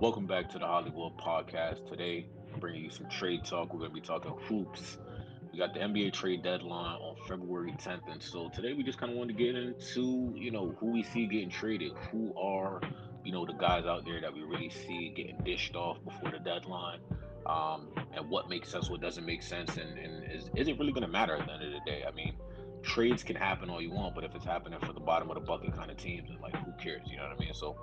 Welcome back to the Hollywood Podcast. Today, I'm bringing you some trade talk. We're going to be talking hoops. We got the NBA trade deadline on February 10th, and so today we just kind of want to get into, you know, who we see getting traded, who are, you know, the guys out there that we really see getting dished off before the deadline, um, and what makes sense, what doesn't make sense, and, and is, is it really going to matter at the end of the day? I mean, trades can happen all you want, but if it's happening for the bottom of the bucket kind of teams, like who cares? You know what I mean? So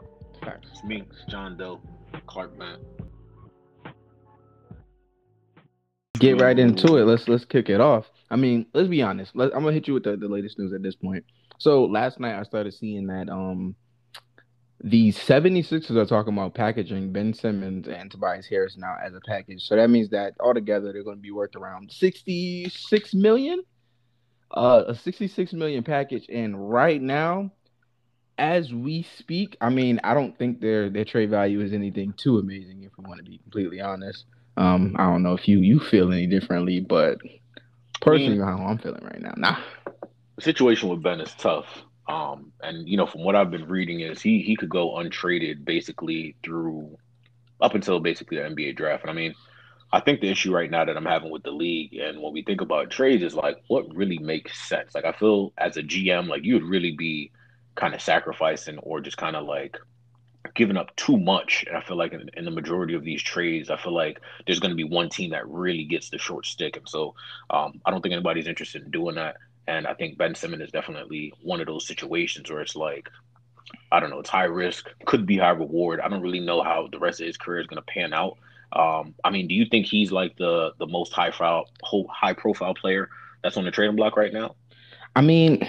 it's me, John Doe. Clark man. Get right into it. Let's let's kick it off. I mean, let's be honest. Let, I'm gonna hit you with the, the latest news at this point. So last night I started seeing that um the 76ers are talking about packaging Ben Simmons and Tobias Harris now as a package. So that means that altogether they're going to be worth around 66 million. Uh, a 66 million package. And right now, as we speak, I mean, I don't think their their trade value is anything too amazing. If we want to be completely honest, um, I don't know if you you feel any differently, but personally, I mean, how I'm feeling right now, nah. The situation with Ben is tough. Um, and you know, from what I've been reading, is he he could go untraded basically through up until basically the NBA draft. And I mean, I think the issue right now that I'm having with the league, and when we think about trades, is like what really makes sense. Like I feel as a GM, like you would really be kind of sacrificing or just kind of like giving up too much. And I feel like in, in, the majority of these trades, I feel like there's going to be one team that really gets the short stick. And so um, I don't think anybody's interested in doing that. And I think Ben Simmons is definitely one of those situations where it's like, I don't know, it's high risk, could be high reward. I don't really know how the rest of his career is going to pan out. Um, I mean, do you think he's like the the most high profile high profile player that's on the trading block right now? I mean,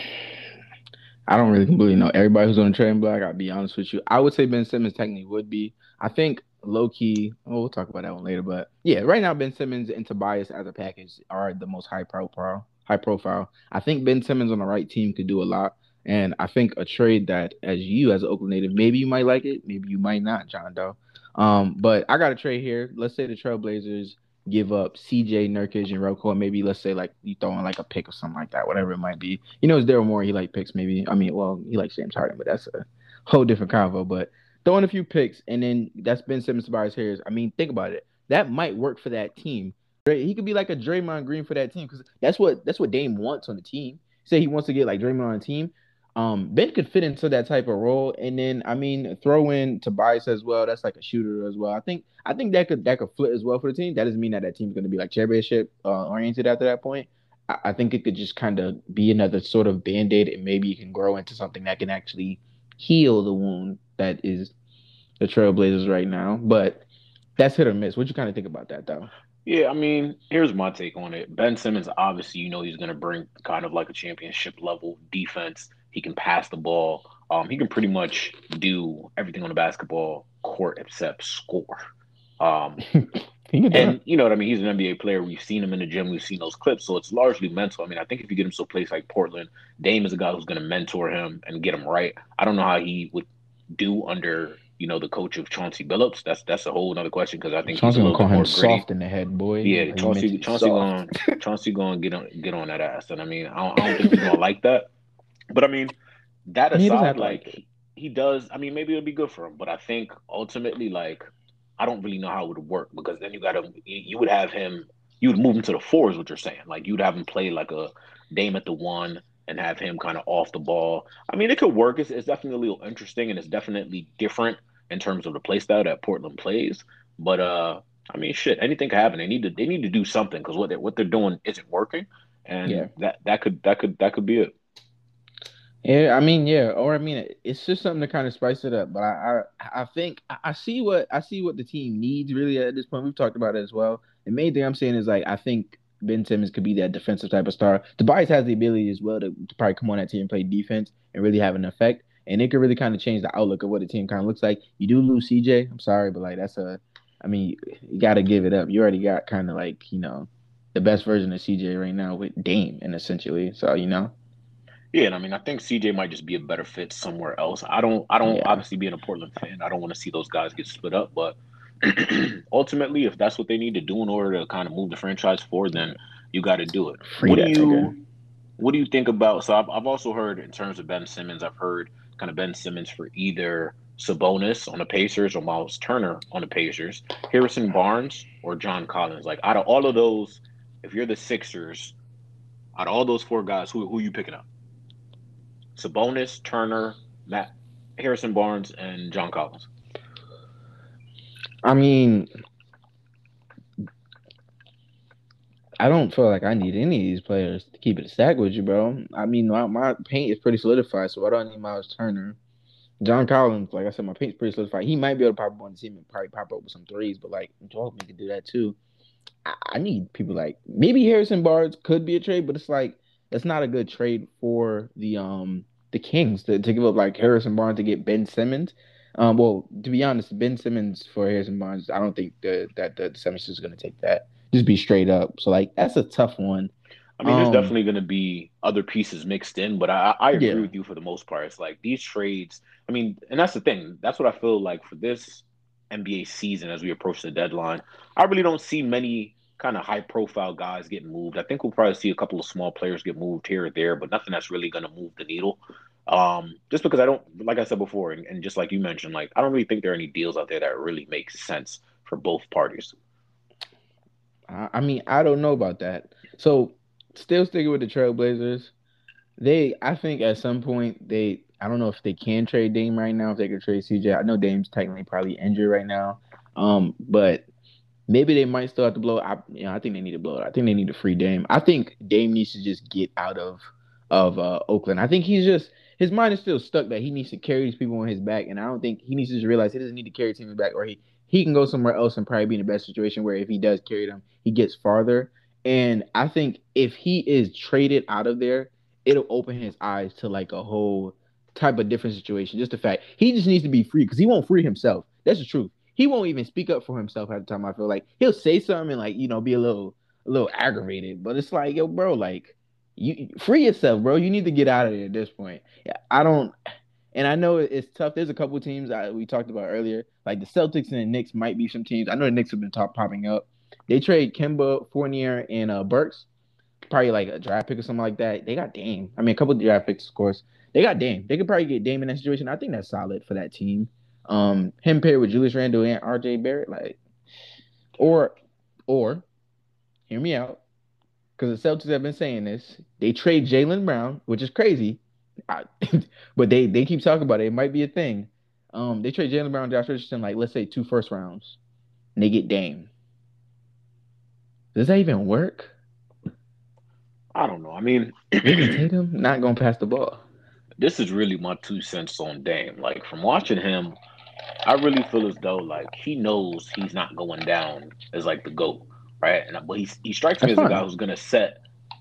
I don't really completely know everybody who's on the trading block. I'll be honest with you. I would say Ben Simmons technically would be. I think low key. Oh, we'll talk about that one later. But yeah, right now Ben Simmons and Tobias as a package are the most high profile. High profile. I think Ben Simmons on the right team could do a lot. And I think a trade that, as you as an Oakland native, maybe you might like it, maybe you might not, John Doe. Um, but I got a trade here. Let's say the Trailblazers give up CJ Nurkic and Roko, and maybe let's say like you throw in like a pick or something like that, whatever it might be. You know, it's Daryl Morey. He like picks maybe. I mean, well, he likes James Harden, but that's a whole different convo. But throwing a few picks, and then that's Ben Simmons, Tobias Harris. I mean, think about it. That might work for that team. He could be like a Draymond Green for that team because that's what that's what Dame wants on the team. Say he wants to get like Draymond on the team. Um, Ben could fit into that type of role, and then I mean, throw in Tobias as well. That's like a shooter as well. I think I think that could that could flip as well for the team. That doesn't mean that that team's going to be like championship uh, oriented after that point. I, I think it could just kind of be another sort of band aid, and maybe it can grow into something that can actually heal the wound that is the Trailblazers right now. But that's hit or miss. What you kind of think about that though? Yeah, I mean, here's my take on it. Ben Simmons, obviously, you know, he's going to bring kind of like a championship level defense he can pass the ball. Um, he can pretty much do everything on the basketball court except score. Um, and you know what I mean? He's an NBA player. We've seen him in the gym. We've seen those clips. So it's largely mental. I mean, I think if you get him to a place like Portland, Dame is a guy who's going to mentor him and get him right. I don't know how he would do under you know the coach of Chauncey Billups. That's that's a whole other question because I think Chauncey gonna call him gritty. soft in the head, boy. Yeah, like Chauncey Chauncey going Chauncey going get on get on that ass, and I mean I don't, I don't think he's gonna like that. But I mean, that aside, like, like he does. I mean, maybe it'll be good for him, but I think ultimately, like, I don't really know how it would work because then you got to you would have him. You would move him to the four, is what you're saying. Like you'd have him play like a Dame at the one and have him kind of off the ball. I mean, it could work. It's, it's definitely interesting and it's definitely different in terms of the play style that Portland plays. But uh, I mean, shit, anything could happen. They need to they need to do something because what they what they're doing isn't working, and yeah. that that could that could that could be it. Yeah, I mean, yeah, or I mean, it's just something to kind of spice it up. But I, I, I think I see what I see what the team needs really at this point. We've talked about it as well. The main thing I'm saying is like I think Ben Simmons could be that defensive type of star. Tobias has the ability as well to, to probably come on that team and play defense and really have an effect. And it could really kind of change the outlook of what the team kind of looks like. You do lose CJ. I'm sorry, but like that's a, I mean, you got to give it up. You already got kind of like you know, the best version of CJ right now with Dame, and essentially, so you know. Yeah, and I mean, I think CJ might just be a better fit somewhere else. I don't, I don't, yeah. obviously being a Portland fan, I don't want to see those guys get split up. But ultimately, if that's what they need to do in order to kind of move the franchise forward, then you got to do it. Free what do you, what do you think about? So I've, I've also heard in terms of Ben Simmons, I've heard kind of Ben Simmons for either Sabonis on the Pacers or Miles Turner on the Pacers, Harrison Barnes or John Collins. Like out of all of those, if you're the Sixers, out of all those four guys, who who are you picking up? Sabonis, Turner, Matt, Harrison Barnes, and John Collins. I mean, I don't feel like I need any of these players to keep it a stack with you, bro. I mean, my, my paint is pretty solidified, so I don't need Miles Turner. John Collins, like I said, my paint's pretty solidified. He might be able to pop up on the team and probably pop up with some threes, but like Joel could do that too. I, I, need people like maybe Harrison Barnes could be a trade, but it's like that's not a good trade for the um the Kings to, to give up like Harrison Barnes to get Ben Simmons. Um, well, to be honest, Ben Simmons for Harrison Barnes, I don't think the, that the Simmons is going to take that. Just be straight up. So like that's a tough one. I mean, there's um, definitely going to be other pieces mixed in, but I, I agree yeah. with you for the most part. It's like these trades. I mean, and that's the thing. That's what I feel like for this NBA season as we approach the deadline. I really don't see many kind of high profile guys getting moved. I think we'll probably see a couple of small players get moved here or there, but nothing that's really going to move the needle. Um, just because I don't, like I said before, and, and just like you mentioned, like I don't really think there are any deals out there that really make sense for both parties. I mean, I don't know about that. So, still sticking with the Trailblazers, they, I think at some point they, I don't know if they can trade Dame right now. If they could trade CJ, I know Dame's technically probably injured right now. Um, but maybe they might still have to blow. I, you know, I think they need to blow it. I think they need to free Dame. I think Dame needs to just get out of of uh, Oakland. I think he's just his mind is still stuck that he needs to carry these people on his back, and I don't think he needs to just realize he doesn't need to carry team back, or he he can go somewhere else and probably be in the best situation where if he does carry them, he gets farther. And I think if he is traded out of there, it'll open his eyes to like a whole type of different situation. Just the fact he just needs to be free because he won't free himself. That's the truth. He won't even speak up for himself at the time. I feel like he'll say something and like you know be a little a little aggravated, but it's like yo, bro, like you free yourself, bro. You need to get out of there at this point. I don't, and I know it's tough. There's a couple teams that we talked about earlier, like the Celtics and the Knicks might be some teams. I know the Knicks have been top popping up. They trade Kemba, Fournier, and uh, Burks, probably like a draft pick or something like that. They got Dame. I mean, a couple of draft picks, of course. They got Dame. They could probably get Dame in that situation. I think that's solid for that team. Um, him paired with Julius Randle and RJ Barrett, like, or, or, hear me out because the Celtics have been saying this. They trade Jaylen Brown, which is crazy, I, but they they keep talking about it. It might be a thing. Um, they trade Jaylen Brown, Josh Richardson, like let's say two first rounds, and they get Dame. Does that even work? I don't know. I mean, Tatum not gonna pass the ball. This is really my two cents on Dame. Like from watching him, I really feel as though like he knows he's not going down as like the goat right? And but he he strikes me That's as a guy who's going to set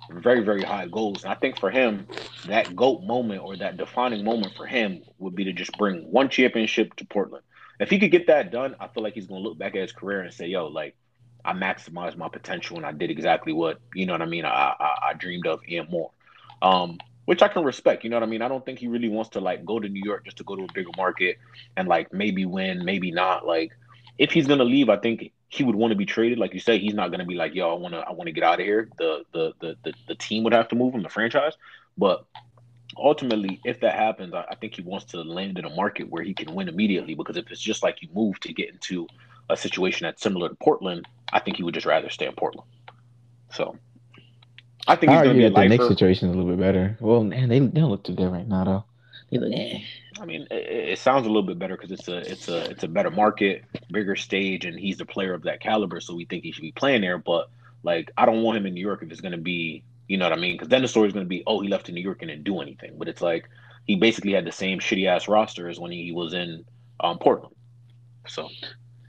very very high goals. And I think for him, that goat moment or that defining moment for him would be to just bring one championship to Portland. If he could get that done, I feel like he's going to look back at his career and say, "Yo, like." I maximized my potential and I did exactly what you know what I mean. I I, I dreamed of and more, um, which I can respect. You know what I mean. I don't think he really wants to like go to New York just to go to a bigger market and like maybe win, maybe not. Like if he's gonna leave, I think he would want to be traded. Like you say, he's not to be like, "Yo, I want to, I want to get out of here." The, the the the the team would have to move him, the franchise. But ultimately, if that happens, I, I think he wants to land in a market where he can win immediately. Because if it's just like you move to get into a situation that's similar to Portland, I think he would just rather stay in Portland. So I think he's to be a the next situation is a little bit better. Well, man, they, they don't look too good right now, though. They look, eh. I mean, it, it, sounds a little bit better because it's a it's a it's a better market, bigger stage, and he's the player of that caliber, so we think he should be playing there. But like, I don't want him in New York if it's going to be, you know what I mean? Because then the story is going to be, oh, he left to New York and didn't do anything. But it's like he basically had the same shitty ass roster as when he was in um, Portland. So.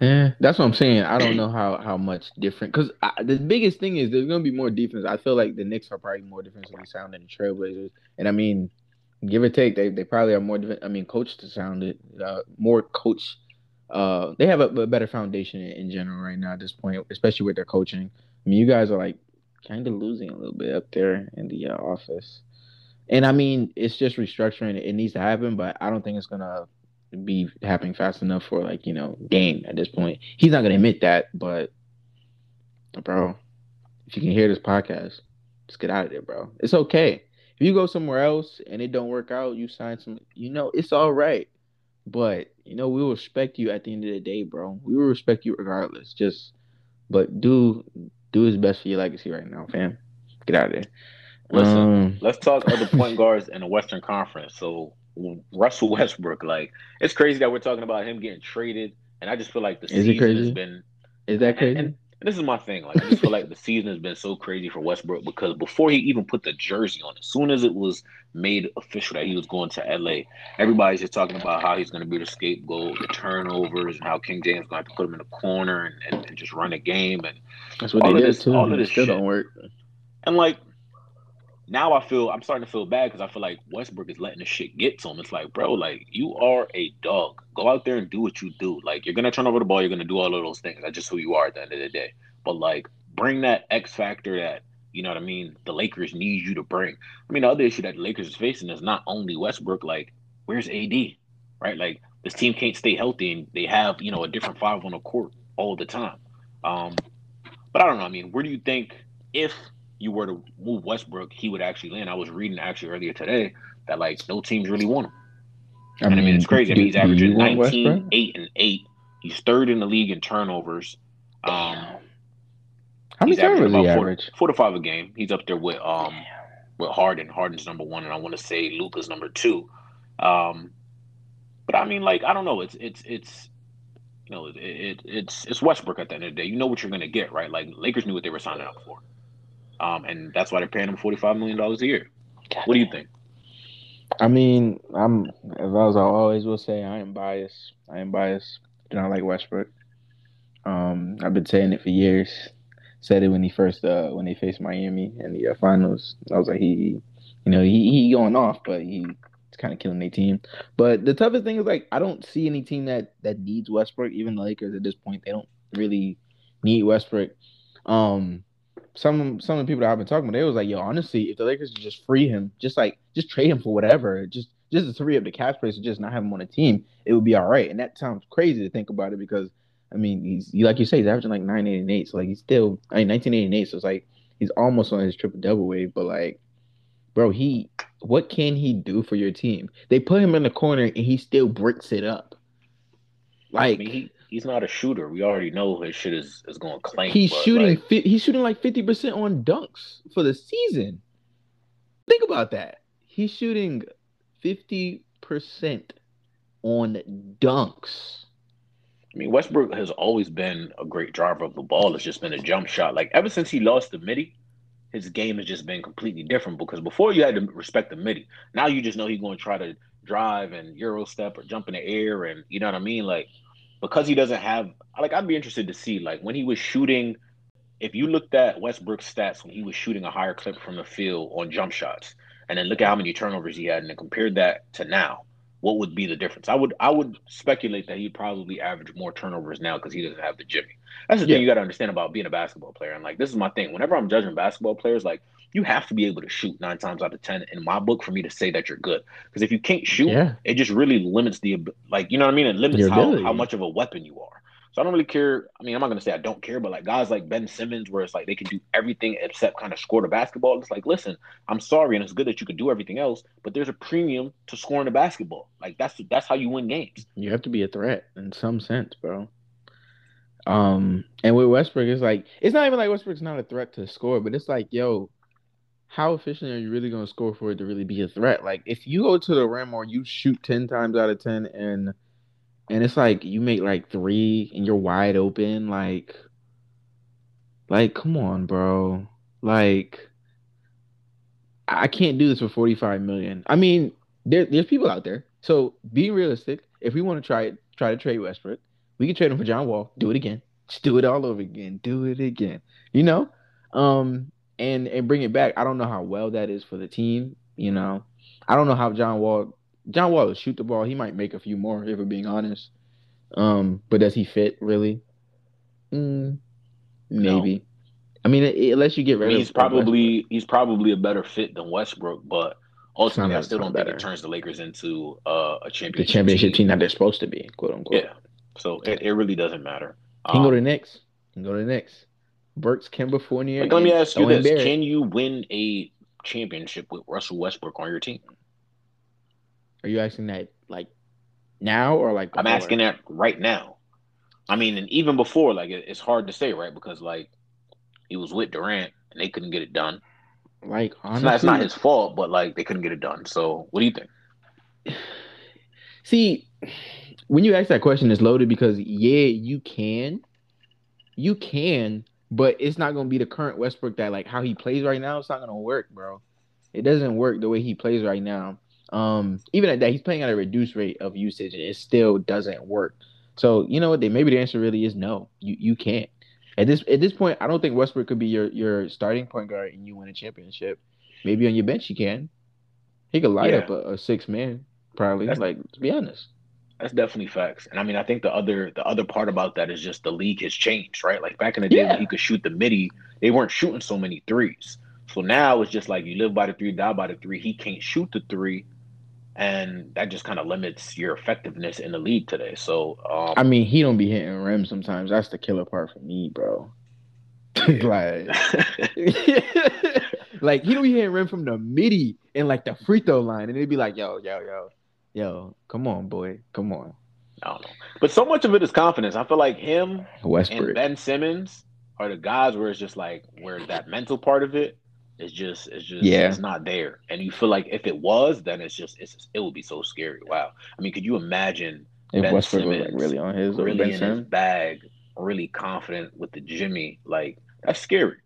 Yeah, that's what I'm saying. I don't know how how much different because the biggest thing is there's gonna be more defense. I feel like the Knicks are probably more defensively sound than the Trailblazers, and I mean give or take, they, they probably are more. I mean, coach to sound it uh, more coach. Uh, they have a, a better foundation in, in, general right now at this point, especially with their coaching. I mean, you guys are like kind of losing a little bit up there in the uh, office, and I mean, it's just restructuring. It needs to happen, but I don't think it's gonna be happening fast enough for like you know Dame at this point. He's not gonna admit that, but bro, if you can hear this podcast, just get out of there, bro. It's okay if you go somewhere else and it don't work out, you sign some. You know, it's all right. but you know we will respect you at the end of the day, bro. We will respect you regardless. Just, but do do his best for your legacy right now, fam. Get out of there. Listen, um, let's talk other point guards in the Western Conference. So Russell Westbrook, like it's crazy that we're talking about him getting traded, and I just feel like the is season has been. Is that crazy? And, and, this is my thing. Like I just feel like the season has been so crazy for Westbrook because before he even put the jersey on, as soon as it was made official that he was going to LA, everybody's just talking about how he's going to be the scapegoat, the turnovers, and how King James going to put him in the corner and, and, and just run a game. And that's what all they did this, too. All of this shit. don't work. And like now I feel I'm starting to feel bad because I feel like Westbrook is letting the shit get to him. It's like, bro, like you are a dog. Go out there and do what you do. Like you're gonna turn over the ball, you're gonna do all of those things. That's just who you are at the end of the day. But like bring that X factor that you know what I mean. The Lakers need you to bring. I mean, the other issue that the Lakers is facing is not only Westbrook. Like, where's AD? Right? Like this team can't stay healthy, and they have you know a different five on the court all the time. Um, but I don't know. I mean, where do you think if you were to move Westbrook, he would actually land. I was reading actually earlier today that like no teams really want him. I and mean, I mean it's crazy. I mean, he's averaging 19, 8, and 8. He's third in the league in turnovers. Um, How many turnovers he average? Four, to five a game. He's up there with um with Harden. Harden's number one, and I want to say Luka's number two. Um, but I mean, like, I don't know. It's it's it's you know, it, it, it's it's Westbrook at the end of the day. You know what you're gonna get, right? Like Lakers knew what they were signing up for um, and that's why they're paying him forty five million dollars a year. God what do you think? I mean, I'm as I always will say, I am biased. I am biased. I do not like Westbrook. Um, I've been saying it for years. Said it when he first uh, when they faced Miami in the uh, finals. I was like, he, you know, he he going off, but he kind of killing their team. But the toughest thing is like I don't see any team that that needs Westbrook. Even the Lakers at this point, they don't really need Westbrook. Um, some some of the people that I've been talking about, they was like, yo, honestly, if the Lakers just free him, just like just trade him for whatever, just just to free up the cap space and just not have him on a team, it would be all right. And that sounds crazy to think about it because I mean, he's like you say, he's averaging like nine eight and eight. So like he's still I mean nineteen eighty eight. So it's like he's almost on his triple double wave, but like bro, he what can he do for your team? They put him in the corner and he still bricks it up. Like I mean, he he's not a shooter. We already know his shit is, is going to clank. He's shooting. Like, fi- he's shooting like fifty percent on dunks for the season. Think about that. He's shooting fifty percent on dunks. I mean, Westbrook has always been a great driver of the ball. It's just been a jump shot. Like ever since he lost the midi, his game has just been completely different. Because before you had to respect the midi, now you just know he's going to try to drive and euro step or jump in the air, and you know what I mean. Like because he doesn't have like I'd be interested to see like when he was shooting if you looked at Westbrook's stats when he was shooting a higher clip from the field on jump shots and then look at how many turnovers he had and then compared that to now what would be the difference? I would I would speculate that he'd probably average more turnovers now because he doesn't have the Jimmy. That's the yeah. thing you got to understand about being a basketball player and like this is my thing. Whenever I'm judging basketball players like you have to be able to shoot nine times out of ten in my book for me to say that you're good. Because if you can't shoot, yeah. it just really limits the like you know what I mean. It limits how, how much of a weapon you are. So I don't really care. I mean, I'm not gonna say I don't care, but like guys like Ben Simmons, where it's like they can do everything except kind of score the basketball. It's like, listen, I'm sorry, and it's good that you can do everything else, but there's a premium to scoring the basketball. Like that's that's how you win games. You have to be a threat in some sense, bro. Um, and with Westbrook, it's like it's not even like Westbrook's not a threat to score, but it's like, yo, how efficient are you really going to score for it to really be a threat? Like if you go to the rim or you shoot 10 times out of 10 and and it's like you make like 3 and you're wide open like like come on, bro. Like I can't do this for 45 million. I mean, there, there's people out there. So being realistic, if we want to try it, try to trade Westbrook, we can trade him for John Wall. Do it again. Just do it all over again. Do it again. You know? Um, and and bring it back. I don't know how well that is for the team. You know, I don't know how John Wall John Wall will shoot the ball. He might make a few more if we're being honest. Um, but does he fit really? Mm, maybe. No. I mean, it, unless you get rid I mean, he's probably he's probably a better fit than Westbrook, but ultimately, I still don't think it turns the Lakers into uh, a championship. The championship team. team. that they're supposed to be, quote unquote. Yeah. So it, it really doesn't matter. He can um, go to Knicks. He can go to the Knicks. Burks, Kemba Fournier. Like, let me ask you this: Barrett. Can you win a championship with Russell Westbrook on your team? Are you asking that like Now or like before? I'm asking that right now. I mean, and even before, like it, it's hard to say, right? Because like he was with Durant and they couldn't get it done. Like honestly, it's not, it's not his fault, but like they couldn't get it done. So what do you think? See, when you ask that question, it's loaded because yeah, you can, you can, but it's not gonna be the current Westbrook that like how he plays right now. It's not gonna work, bro. It doesn't work the way he plays right now. Um, even at that, he's playing at a reduced rate of usage, and it still doesn't work. So you know what? They maybe the answer really is no. You you can't. At this at this point, I don't think Westbrook could be your your starting point guard and you win a championship. Maybe on your bench you can. He could light yeah. up a, a, six man probably. That's, like to be honest. That's definitely facts. And I mean, I think the other the other part about that is just the league has changed, right? Like back in the day yeah. when he could shoot the midi, they weren't shooting so many threes. So now it's just like you live by the three, die by the three. He can't shoot the three, and that just kind of limits your effectiveness in the league today. So um, I mean, he don't be hitting rim sometimes. That's the killer part for me, bro. like, like he don't be hitting rim from the midi and like the free throw line, and they'd be like, "Yo, yo, yo, yo, come on, boy, come on." I don't know, but so much of it is confidence. I feel like him Westbrook. and Ben Simmons are the guys where it's just like where that mental part of it is just it's just yeah. it's not there. And you feel like if it was, then it's just it's it would be so scary. Wow. I mean, could you imagine if ben Westbrook Simmons was like really on his really in his bag, really confident with the Jimmy? Like that's scary.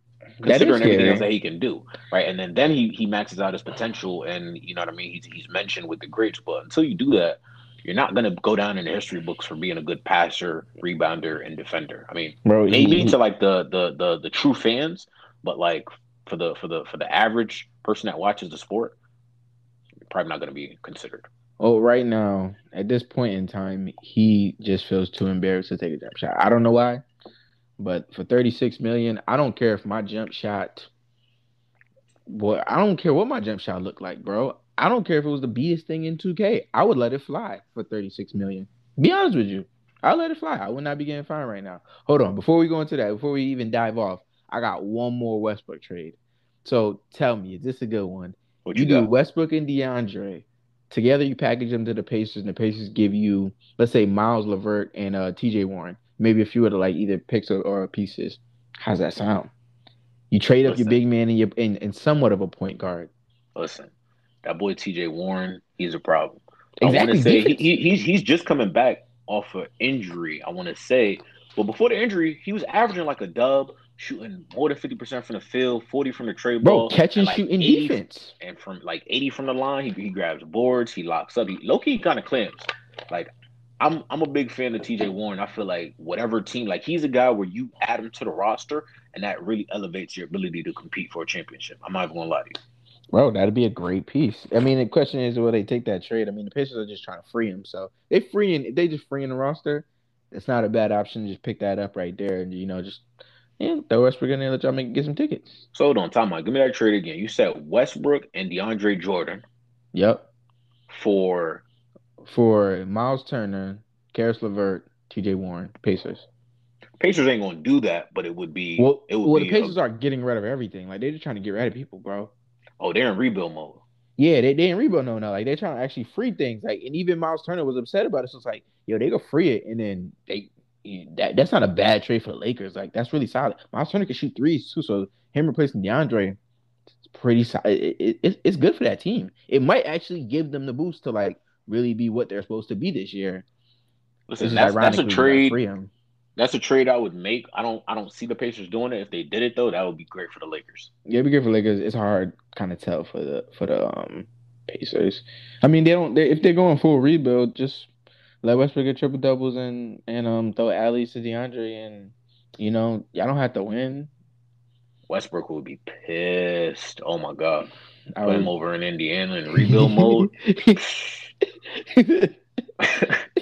Considering everything else that he can do, right? And then then he he maxes out his potential, and you know what I mean. He's he's mentioned with the greats, but until you do that, you're not gonna go down in the history books for being a good passer, rebounder, and defender. I mean, Bro, maybe he, to like the, the the the true fans, but like for the for the for the average person that watches the sport, probably not gonna be considered. Oh, right now, at this point in time, he just feels too embarrassed to take a jump shot. I don't know why, but for 36 million, I don't care if my jump shot boy, I don't care what my jump shot looked like, bro. I don't care if it was the biggest thing in 2K. I would let it fly for 36 million. Be honest with you. I'll let it fly. I would not be getting fined right now. Hold on. Before we go into that, before we even dive off, I got one more Westbrook trade. So tell me, is this a good one? What you, you do Westbrook and DeAndre. Together you package them to the Pacers, and the Pacers give you, let's say, Miles Levert and uh, TJ Warren. Maybe a few of the like either picks or, or pieces. How's that sound? You trade up your big man and your and, and somewhat of a point guard. Listen, that boy T.J. Warren, he's a problem. Exactly. I say he, he, he's he's just coming back off an injury. I want to say, but before the injury, he was averaging like a dub, shooting more than fifty percent from the field, forty from the trade ball, bro, catching, like shooting defense, and from like eighty from the line, he, he grabs boards, he locks up, he low key kind of clamps. Like I'm I'm a big fan of TJ Warren. I feel like whatever team, like he's a guy where you add him to the roster, and that really elevates your ability to compete for a championship. I'm not gonna lie to you. Bro, that'd be a great piece. I mean, the question is, will they take that trade? I mean, the Pacers are just trying to free him, so they freeing. They just freeing the roster. It's not a bad option. Just pick that up right there, and you know, just yeah, throw Westbrook in there. Let y'all make get some tickets. So hold on, time out. Give me that trade again. You said Westbrook and DeAndre Jordan. Yep. For for Miles Turner, Caris LeVert, T.J. Warren, Pacers. Pacers ain't gonna do that, but it would be. Well, it would well, the Pacers a, are getting rid of everything. Like they're just trying to get rid of people, bro. Oh, they're in rebuild mode. Yeah, they they in rebuild mode now. Like they're trying to actually free things. Like and even Miles Turner was upset about it. So it's like, yo, they go free it, and then they that that's not a bad trade for the Lakers. Like that's really solid. Miles Turner can shoot threes too. So him replacing DeAndre, it's pretty solid. It, it, it's good for that team. It might actually give them the boost to like really be what they're supposed to be this year. Listen, that's, that's a trade. That's a trade I would make. I don't I don't see the Pacers doing it. If they did it though, that would be great for the Lakers. Yeah, it'd be great for Lakers. It's hard kind of tell for the for the um Pacers. I mean, they don't. They, if they're going full rebuild, just let Westbrook get triple doubles and and um throw alleys to DeAndre, and you know y'all don't have to win. Westbrook would be pissed. Oh my god, I put him over in Indiana in rebuild mode.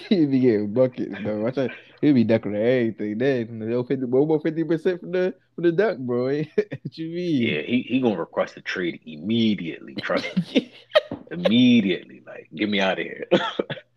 he'd be getting buckets though. I tell he'd be ducking everything. Then the 50, more fifty percent from the from the duck, bro. what you mean? Yeah, he he gonna request a trade immediately. Trust me, immediately. Like, get me out of here.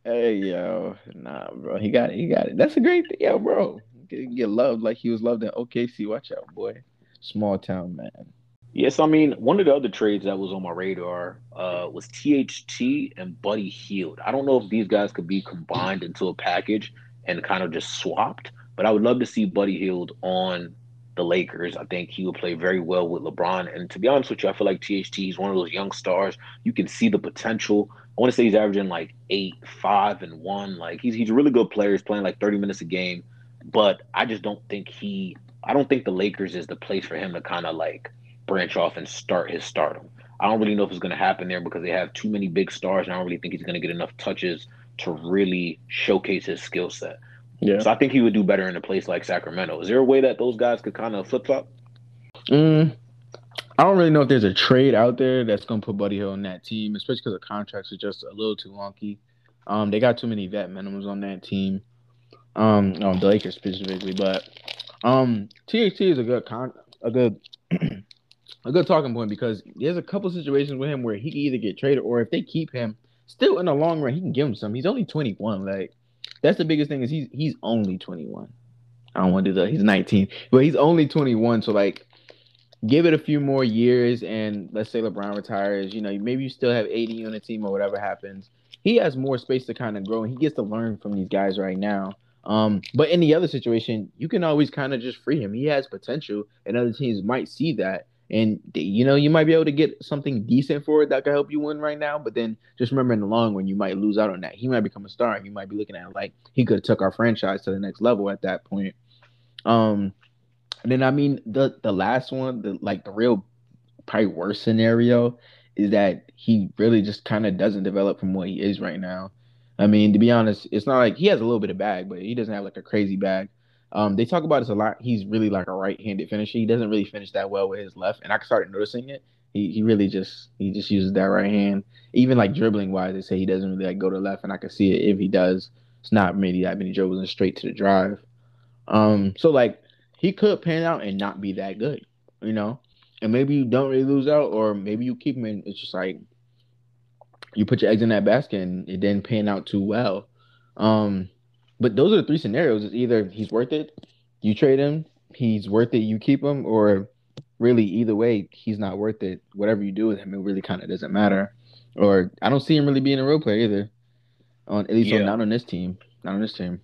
hey yo, nah, bro. He got it. He got it. That's a great thing, yo, bro. Get, get loved like he was loved in OKC. Watch out, boy. Small town man. Yes, I mean one of the other trades that was on my radar uh, was THT and Buddy Hield. I don't know if these guys could be combined into a package and kind of just swapped, but I would love to see Buddy Hield on the Lakers. I think he would play very well with LeBron. And to be honest with you, I feel like THT is one of those young stars. You can see the potential. I want to say he's averaging like eight, five, and one. Like he's he's a really good player. He's playing like 30 minutes a game. But I just don't think he I don't think the Lakers is the place for him to kind of like branch off and start his stardom. I don't really know if it's going to happen there because they have too many big stars, and I don't really think he's going to get enough touches to really showcase his skill set. Yeah. So I think he would do better in a place like Sacramento. Is there a way that those guys could kind of flip flop? Mm, I don't really know if there's a trade out there that's going to put Buddy Hield on that team, especially because the contracts are just a little too wonky. Um, they got too many vet minimums on that team. Um, oh, the Lakers specifically, but um, THT is a good con, a good a good talking point because there's a couple situations with him where he can either get traded or if they keep him, still in the long run, he can give him some. He's only 21. Like that's the biggest thing is he's he's only 21. I don't want to do that. He's 19, but he's only 21. So like, give it a few more years, and let's say LeBron retires. You know, maybe you still have AD on the team or whatever happens. He has more space to kind of grow, and he gets to learn from these guys right now. Um, but in the other situation, you can always kind of just free him. He has potential, and other teams might see that and you know, you might be able to get something decent for it that could help you win right now. But then just remember in the long run, you might lose out on that. He might become a star. And You might be looking at like he could have took our franchise to the next level at that point. Um, and then I mean the the last one, the like the real probably worst scenario is that he really just kind of doesn't develop from what he is right now. I mean, to be honest, it's not like he has a little bit of bag, but he doesn't have like a crazy bag. Um, they talk about this a lot. He's really like a right-handed finisher. He doesn't really finish that well with his left, and I started noticing it. He he really just he just uses that right hand. Even like dribbling wise, they say he doesn't really like go to left, and I can see it if he does. It's not maybe that many dribbles and straight to the drive. Um, so like he could pan out and not be that good, you know. And maybe you don't really lose out, or maybe you keep him. In, it's just like you put your eggs in that basket and it didn't pan out too well. Um, but those are the three scenarios. It's either he's worth it, you trade him, he's worth it, you keep him, or really either way, he's not worth it. Whatever you do with him, it really kind of doesn't matter. Or I don't see him really being a role player either. On at least yeah. on, not on this team. Not on this team.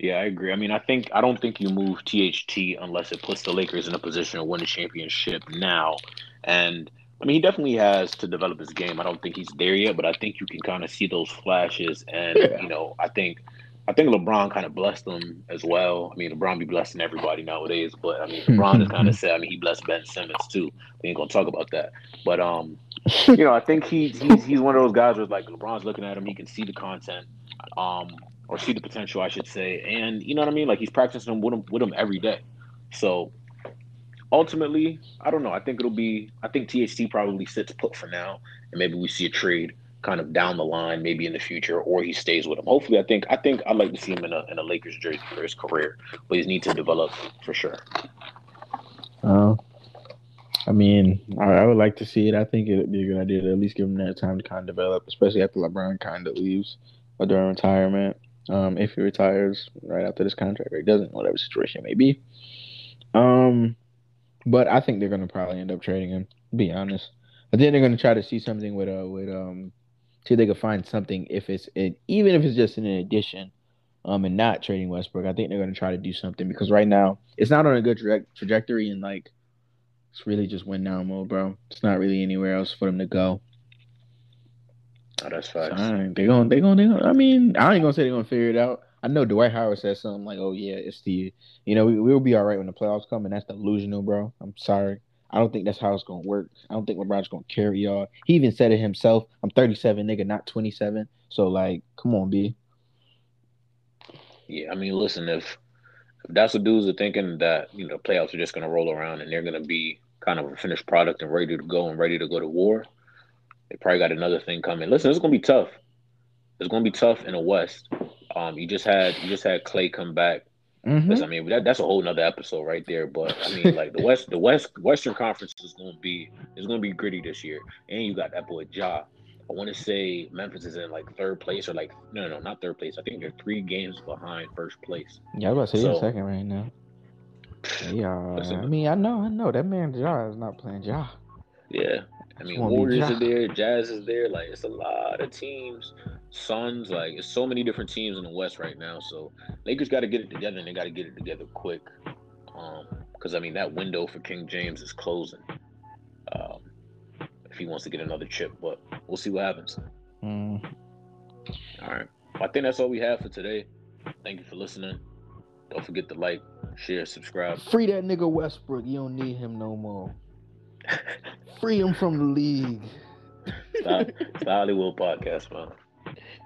Yeah, I agree. I mean, I think I don't think you move THT unless it puts the Lakers in a position to win a championship now. And I mean, he definitely has to develop his game. I don't think he's there yet, but I think you can kind of see those flashes. And you know, I think I think LeBron kind of blessed them as well. I mean, LeBron be blessing everybody nowadays, but I mean, LeBron is kind of said. I mean, he blessed Ben Simmons too. We ain't gonna talk about that, but um, you know, I think he's he's he's one of those guys where like LeBron's looking at him, he can see the content, um, or see the potential, I should say, and you know what I mean. Like he's practicing with him with him every day. So ultimately, I don't know. I think it'll be. I think THT probably sits put for now, and maybe we see a trade kind of down the line, maybe in the future, or he stays with him. Hopefully, I think I think I'd like to see him in a in a Lakers jersey for his career, but he needs to develop for sure. Uh, I mean, I, I, would like to see it. I think it'd be a good idea to at least give him that time to kind of develop, especially after LeBron kind of leaves or during retirement. Um, if he retires right after this contract, or he doesn't, whatever situation may be. Um, but I think they're gonna probably end up trading him. be honest. I think they're gonna try to see something with uh with um see if they could find something if it's it, even if it's just an addition, um, and not trading Westbrook. I think they're going to try to do something because right now it's not on a good tra- trajectory and like it's really just win now mode, bro. It's not really anywhere else for them to go. Oh, that's facts. So, they're going, they're going, they're going. I mean, I ain't gonna say they're gonna figure it out. I know Dwight Howard said something like, "Oh yeah, it's the, you know, we will be all right when the playoffs come," and that's delusional, bro. I'm sorry. I don't think that's how it's gonna work. I don't think LeBron's gonna carry y'all. He even said it himself. I'm 37, nigga, not 27. So like, come on, B. Yeah, I mean, listen, if if that's what dudes are thinking that you know playoffs are just gonna roll around and they're gonna be kind of a finished product and ready to go and ready to go to war, they probably got another thing coming. Listen, it's gonna be tough. It's gonna be tough in the West. Um, you just had you just had Clay come back Mm-hmm. I mean, that, that's a whole nother episode right there. But I mean, like the West, the West, Western Conference is going to be is going to be gritty this year, and you got that boy Ja. I want to say Memphis is in like third place or like no, no, no not third place. I think they're three games behind first place. Yeah, I was about to say so, second right now. Yeah, I mean, I know, I know that man Ja is not playing Ja. Yeah, I mean Warriors are there, Jazz is there. Like it's a lot of teams. Suns, like it's so many different teams in the West right now. So Lakers got to get it together, and they got to get it together quick. Um, because I mean that window for King James is closing. Um, if he wants to get another chip, but we'll see what happens. Mm. All right, I think that's all we have for today. Thank you for listening. Don't forget to like, share, subscribe. Free that nigga Westbrook. You don't need him no more. Free him from the league. It's not Hollywood podcast, man.